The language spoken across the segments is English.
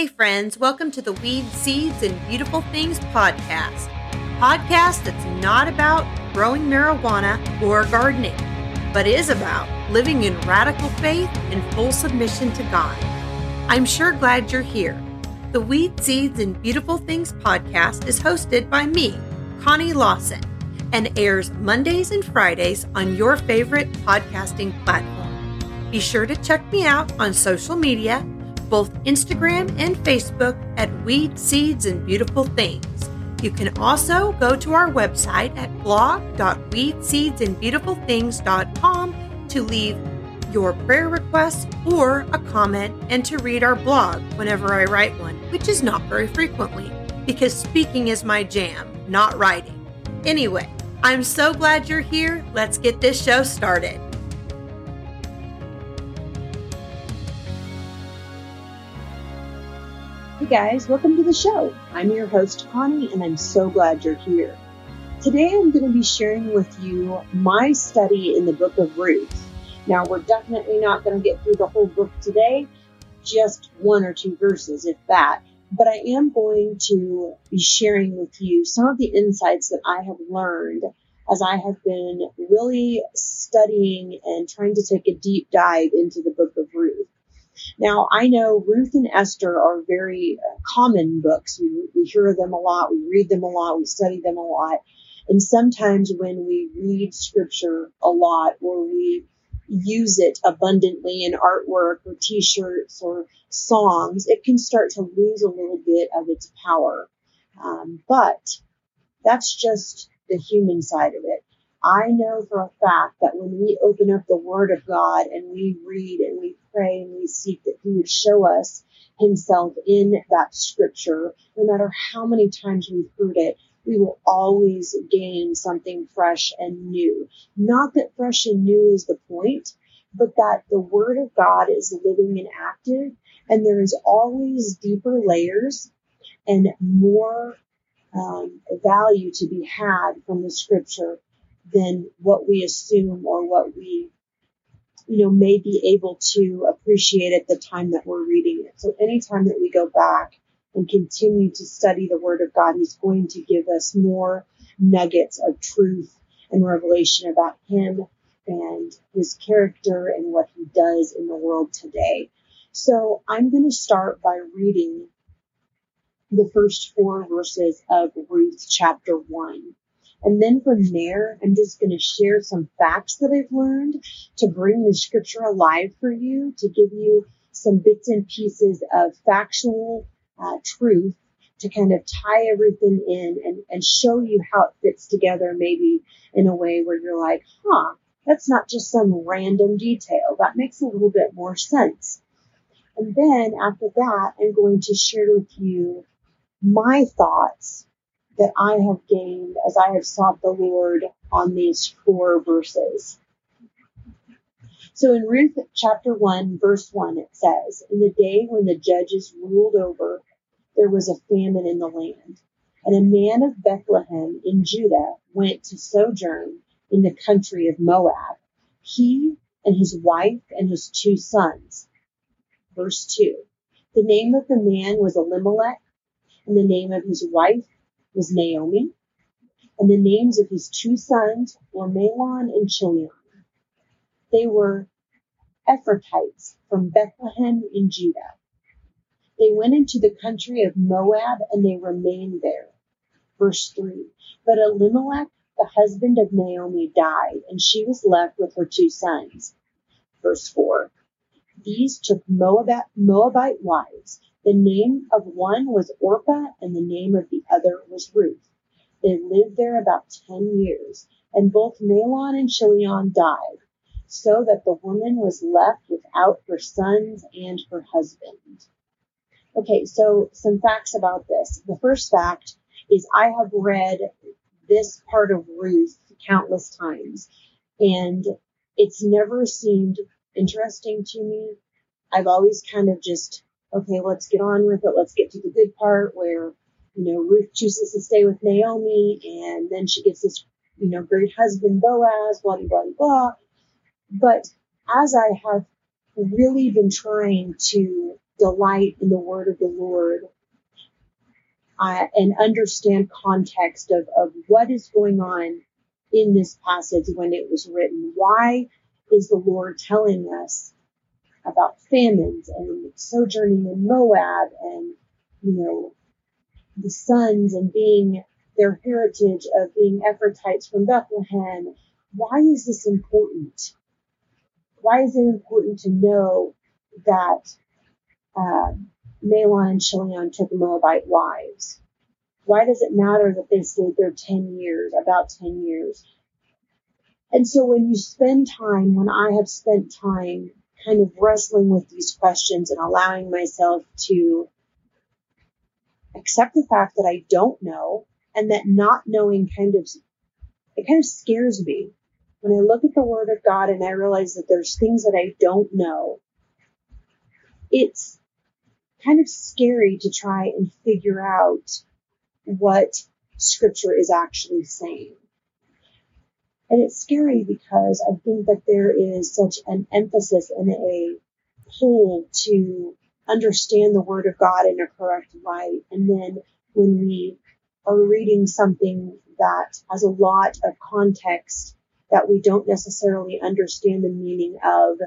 Hey, friends, welcome to the Weed, Seeds, and Beautiful Things podcast. Podcast that's not about growing marijuana or gardening, but is about living in radical faith and full submission to God. I'm sure glad you're here. The Weed, Seeds, and Beautiful Things podcast is hosted by me, Connie Lawson, and airs Mondays and Fridays on your favorite podcasting platform. Be sure to check me out on social media both Instagram and Facebook at Weed Seeds and Beautiful Things. You can also go to our website at blog.weedseedsandbeautifulthings.com to leave your prayer requests or a comment and to read our blog whenever I write one, which is not very frequently because speaking is my jam, not writing. Anyway, I'm so glad you're here. Let's get this show started. Guys, welcome to the show. I'm your host, Connie, and I'm so glad you're here. Today I'm going to be sharing with you my study in the book of Ruth. Now, we're definitely not going to get through the whole book today, just one or two verses, if that. But I am going to be sharing with you some of the insights that I have learned as I have been really studying and trying to take a deep dive into the book of Ruth. Now, I know Ruth and Esther are very uh, common books. We, we hear them a lot, we read them a lot, we study them a lot. And sometimes when we read scripture a lot or we use it abundantly in artwork or t-shirts or songs, it can start to lose a little bit of its power. Um, but that's just the human side of it. I know for a fact that when we open up the Word of God and we read and we pray and we seek that He would show us Himself in that scripture, no matter how many times we've heard it, we will always gain something fresh and new. Not that fresh and new is the point, but that the Word of God is living and active, and there is always deeper layers and more um, value to be had from the scripture than what we assume or what we, you know, may be able to appreciate at the time that we're reading it. So anytime that we go back and continue to study the Word of God, He's going to give us more nuggets of truth and revelation about Him and His character and what He does in the world today. So I'm going to start by reading the first four verses of Ruth chapter 1. And then from there, I'm just going to share some facts that I've learned to bring the scripture alive for you, to give you some bits and pieces of factual uh, truth to kind of tie everything in and, and show you how it fits together, maybe in a way where you're like, huh, that's not just some random detail. That makes a little bit more sense. And then after that, I'm going to share with you my thoughts that I have gained as I have sought the Lord on these four verses. So in Ruth chapter 1, verse 1, it says, In the day when the judges ruled over, there was a famine in the land. And a man of Bethlehem in Judah went to sojourn in the country of Moab, he and his wife and his two sons. Verse 2. The name of the man was Elimelech, and the name of his wife was Naomi, and the names of his two sons were Mahlon and Chilion. They were Ephrathites from Bethlehem in Judah. They went into the country of Moab and they remained there. Verse 3. But Elimelech, the husband of Naomi, died, and she was left with her two sons. Verse 4. These took Moabite wives the name of one was Orpah and the name of the other was Ruth. They lived there about 10 years and both Mahlon and Chilion died so that the woman was left without her sons and her husband. Okay, so some facts about this. The first fact is I have read this part of Ruth countless times and it's never seemed interesting to me. I've always kind of just okay, let's get on with it. Let's get to the good part where, you know, Ruth chooses to stay with Naomi and then she gets this, you know, great husband Boaz, blah, blah, blah, blah. But as I have really been trying to delight in the word of the Lord uh, and understand context of, of what is going on in this passage when it was written. Why is the Lord telling us about famines and sojourning in Moab and, you know, the sons and being their heritage of being Ephrathites from Bethlehem. Why is this important? Why is it important to know that uh, Mahlon and Chilion took Moabite wives? Why does it matter that they stayed there 10 years, about 10 years? And so when you spend time, when I have spent time kind of wrestling with these questions and allowing myself to accept the fact that I don't know and that not knowing kind of, it kind of scares me. When I look at the word of God and I realize that there's things that I don't know, it's kind of scary to try and figure out what scripture is actually saying. And it's scary because I think that there is such an emphasis and a pull to understand the Word of God in a correct light. And then when we are reading something that has a lot of context that we don't necessarily understand the meaning of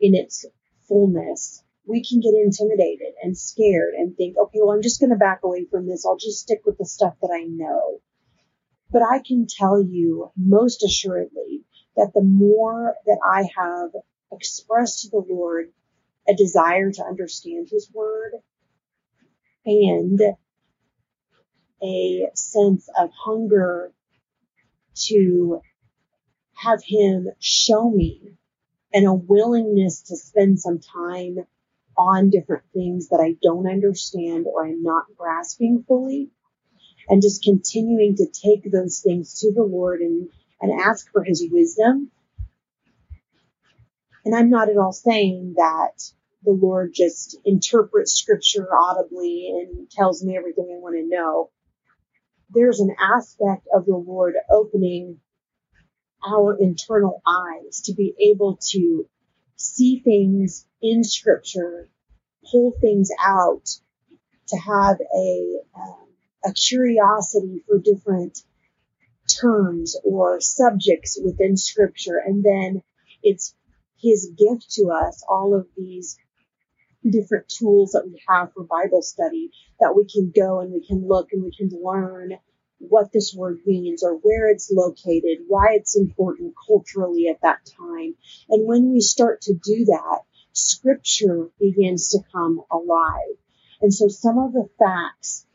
in its fullness, we can get intimidated and scared and think, okay, well, I'm just going to back away from this. I'll just stick with the stuff that I know. But I can tell you most assuredly that the more that I have expressed to the Lord a desire to understand his word and a sense of hunger to have him show me and a willingness to spend some time on different things that I don't understand or I'm not grasping fully and just continuing to take those things to the Lord and, and ask for his wisdom. And I'm not at all saying that the Lord just interprets scripture audibly and tells me everything I want to know. There's an aspect of the Lord opening our internal eyes to be able to see things in scripture, pull things out, to have a, um, a curiosity for different terms or subjects within scripture. And then it's his gift to us, all of these different tools that we have for Bible study that we can go and we can look and we can learn what this word means or where it's located, why it's important culturally at that time. And when we start to do that, scripture begins to come alive. And so some of the facts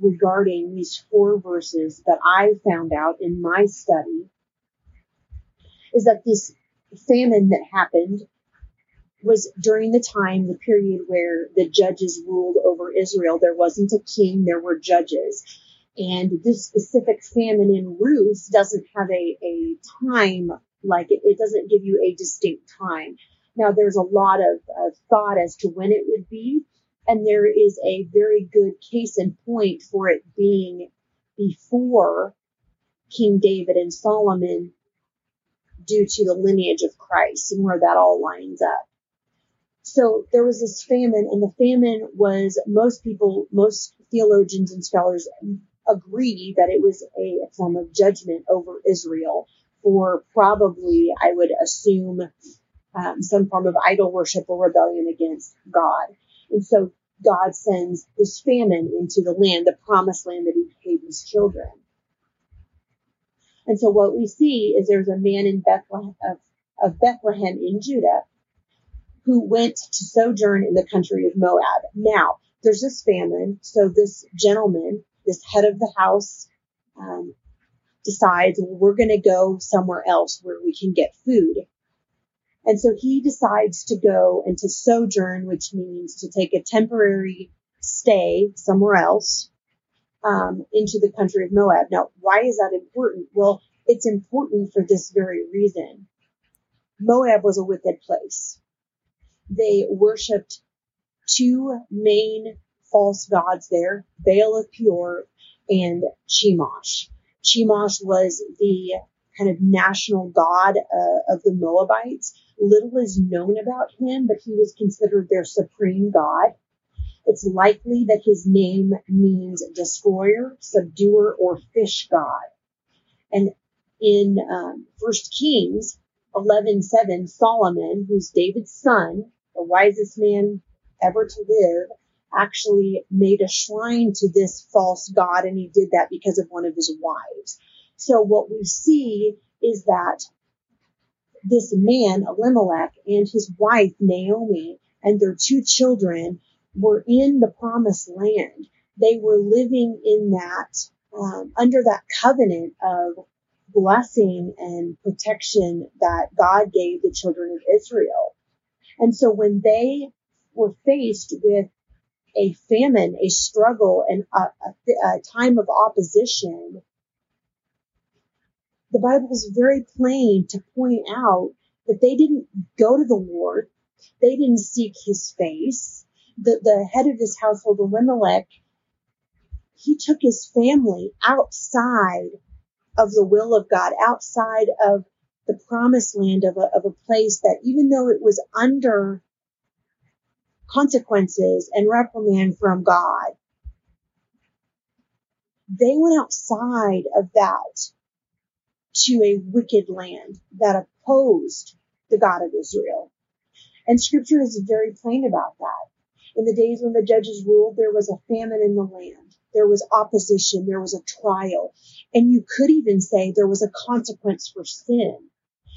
regarding these four verses that I found out in my study is that this famine that happened was during the time, the period where the judges ruled over Israel. There wasn't a king, there were judges. And this specific famine in Ruth doesn't have a, a time, like it, it doesn't give you a distinct time. Now there's a lot of, of thought as to when it would be, and there is a very good case in point for it being before King David and Solomon due to the lineage of Christ and where that all lines up. So there was this famine, and the famine was most people, most theologians and scholars agree that it was a, form of judgment over Israel for probably, I would assume, um, some form of idol worship or rebellion against God. And so God sends this famine into the land, the promised land that he gave his children. And so what we see is there's a man in Bethlehem of, of Bethlehem in Judah who went to sojourn in the country of Moab. Now, there's this famine, so this gentleman, this head of the house, um, decides well, we're going to go somewhere else where we can get food. And so he decides to go and to sojourn, which means to take a temporary stay somewhere else um, into the country of Moab. Now, why is that important? Well, it's important for this very reason. Moab was a wicked place they worshipped two main false gods there, Baal of Peor and Chemosh. Chemosh was the kind of national god uh, of the Moabites, Little is known about him, but he was considered their supreme god. It's likely that his name means destroyer, subduer, or fish god. And in um, First Kings 11:7, Solomon, who's David's son, the wisest man ever to live, actually made a shrine to this false god, and he did that because of one of his wives. So what we see is that this man, Elimelech, and his wife, Naomi, and their two children were in the promised land. They were living in that, um, under that covenant of blessing and protection that God gave the children of Israel. And so when they were faced with a famine, a struggle, and a, a, a time of opposition, the Bible is very plain to point out that they didn't go to the Lord. They didn't seek his face. The, the head of his household, Elimelech, he took his family outside of the will of God, outside of the promised land of a, of a place that even though it was under consequences and reprimand from God, they went outside of that to a wicked land that opposed the God of Israel. And scripture is very plain about that. In the days when the judges ruled, there was a famine in the land. There was opposition. There was a trial. And you could even say there was a consequence for sin.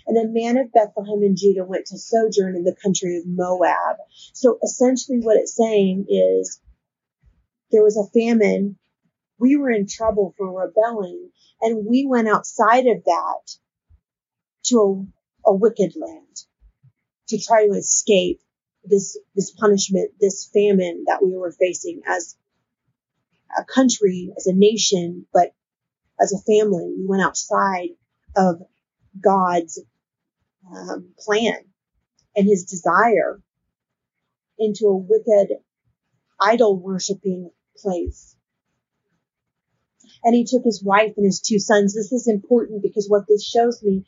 And a man of Bethlehem in Judah went to sojourn in the country of Moab. So essentially what it's saying is there was a famine. We were in trouble for rebelling and we went outside of that to a, a wicked land to try to escape this, this punishment, this famine that we were facing as a country, as a nation, but as a family. We went outside of God's um, plan and his desire into a wicked idol worshiping place and he took his wife and his two sons. This is important because what this shows me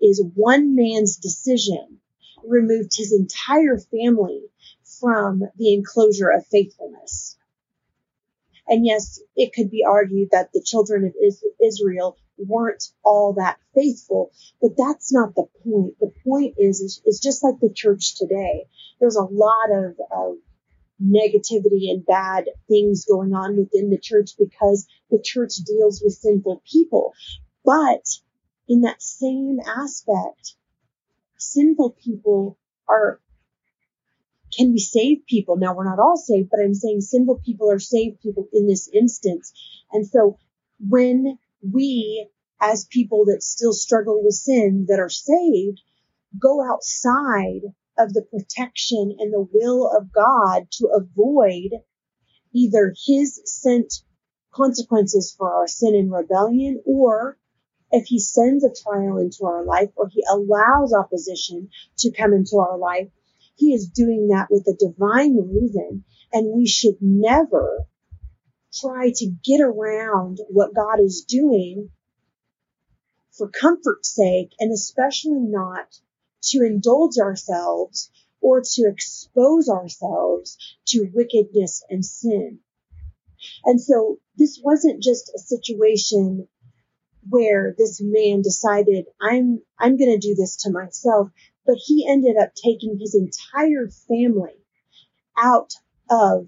is one man's decision removed his entire family from the enclosure of faithfulness. And yes, it could be argued that the children of Israel weren't all that faithful, but that's not the point. The point is, is, is just like the church today. There's a lot of, of negativity and bad things going on within the church because the church deals with sinful people. But in that same aspect, sinful people are can be saved people. Now we're not all saved, but I'm saying sinful people are saved people in this instance. And so when we as people that still struggle with sin that are saved go outside of the protection and the will of God to avoid either his sent consequences for our sin and rebellion or if he sends a trial into our life or he allows opposition to come into our life, he is doing that with a divine reason. And we should never try to get around what God is doing for comfort's sake, and especially not to indulge ourselves or to expose ourselves to wickedness and sin. And so this wasn't just a situation where this man decided, I'm, I'm going to do this to myself, but he ended up taking his entire family out of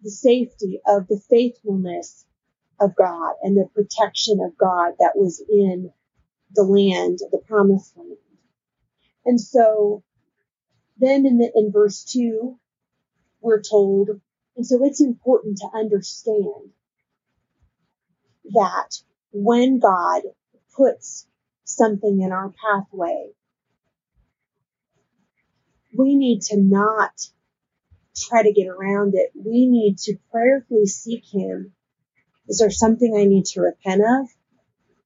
the safety of the faithfulness of God and the protection of God that was in the land, the promised land. And so then in the, in verse two, we're told, and so it's important to understand that when God puts something in our pathway, we need to not try to get around it. We need to prayerfully seek Him. Is there something I need to repent of?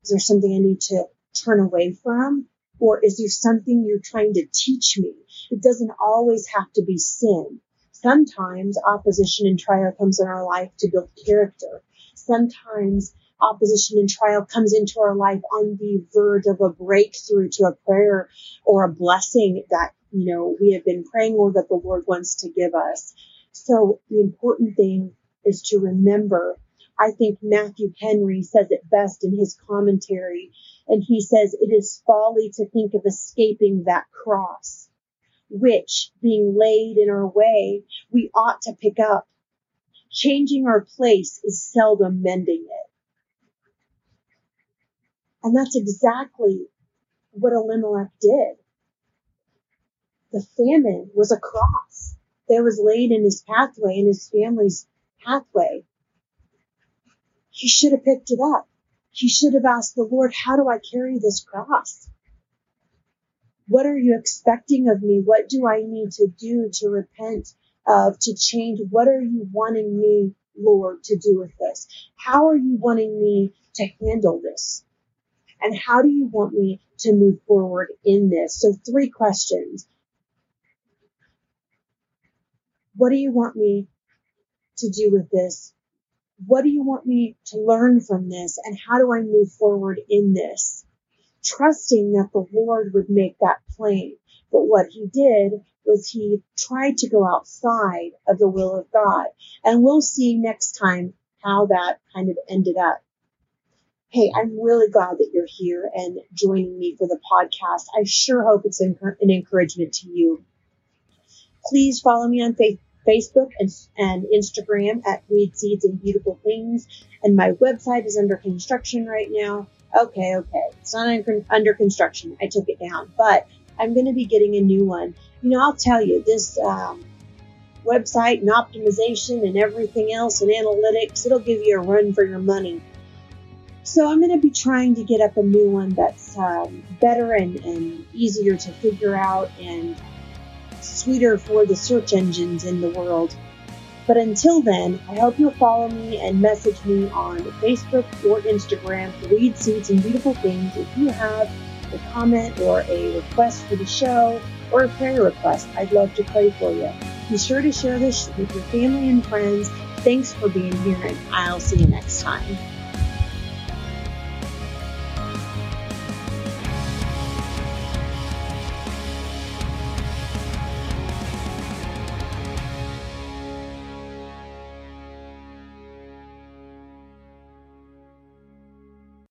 Is there something I need to turn away from? Or is there something you're trying to teach me? It doesn't always have to be sin. Sometimes opposition and trial comes in our life to build character. Sometimes opposition and trial comes into our life on the verge of a breakthrough to a prayer or a blessing that, you know, we have been praying or that the Lord wants to give us. So the important thing is to remember. I think Matthew Henry says it best in his commentary. And he says, it is folly to think of escaping that cross, which being laid in our way, we ought to pick up. Changing our place is seldom mending it. And that's exactly what Elimelech did. The famine was a cross that was laid in his pathway, in his family's pathway. He should have picked it up. He should have asked the Lord, how do I carry this cross? What are you expecting of me? What do I need to do to repent of, to change? What are you wanting me, Lord, to do with this? How are you wanting me to handle this? And how do you want me to move forward in this? So three questions. What do you want me to do with this? What do you want me to learn from this? And how do I move forward in this? Trusting that the Lord would make that plain. But what he did was he tried to go outside of the will of God. And we'll see next time how that kind of ended up. Hey, I'm really glad that you're here and joining me for the podcast. I sure hope it's an encouragement to you. Please follow me on Facebook and, and Instagram at Weed Seeds and Beautiful Things. And my website is under construction right now. Okay, okay. It's not under construction. I took it down, but I'm going to be getting a new one. You know, I'll tell you this um, website and optimization and everything else and analytics, it'll give you a run for your money. So I'm going to be trying to get up a new one that's um, better and, and easier to figure out and sweeter for the search engines in the world. But until then, I hope you'll follow me and message me on Facebook or Instagram for Weed Seeds and Beautiful Things if you have a comment or a request for the show or a prayer request. I'd love to pray for you. Be sure to share this with your family and friends. Thanks for being here, and I'll see you next time.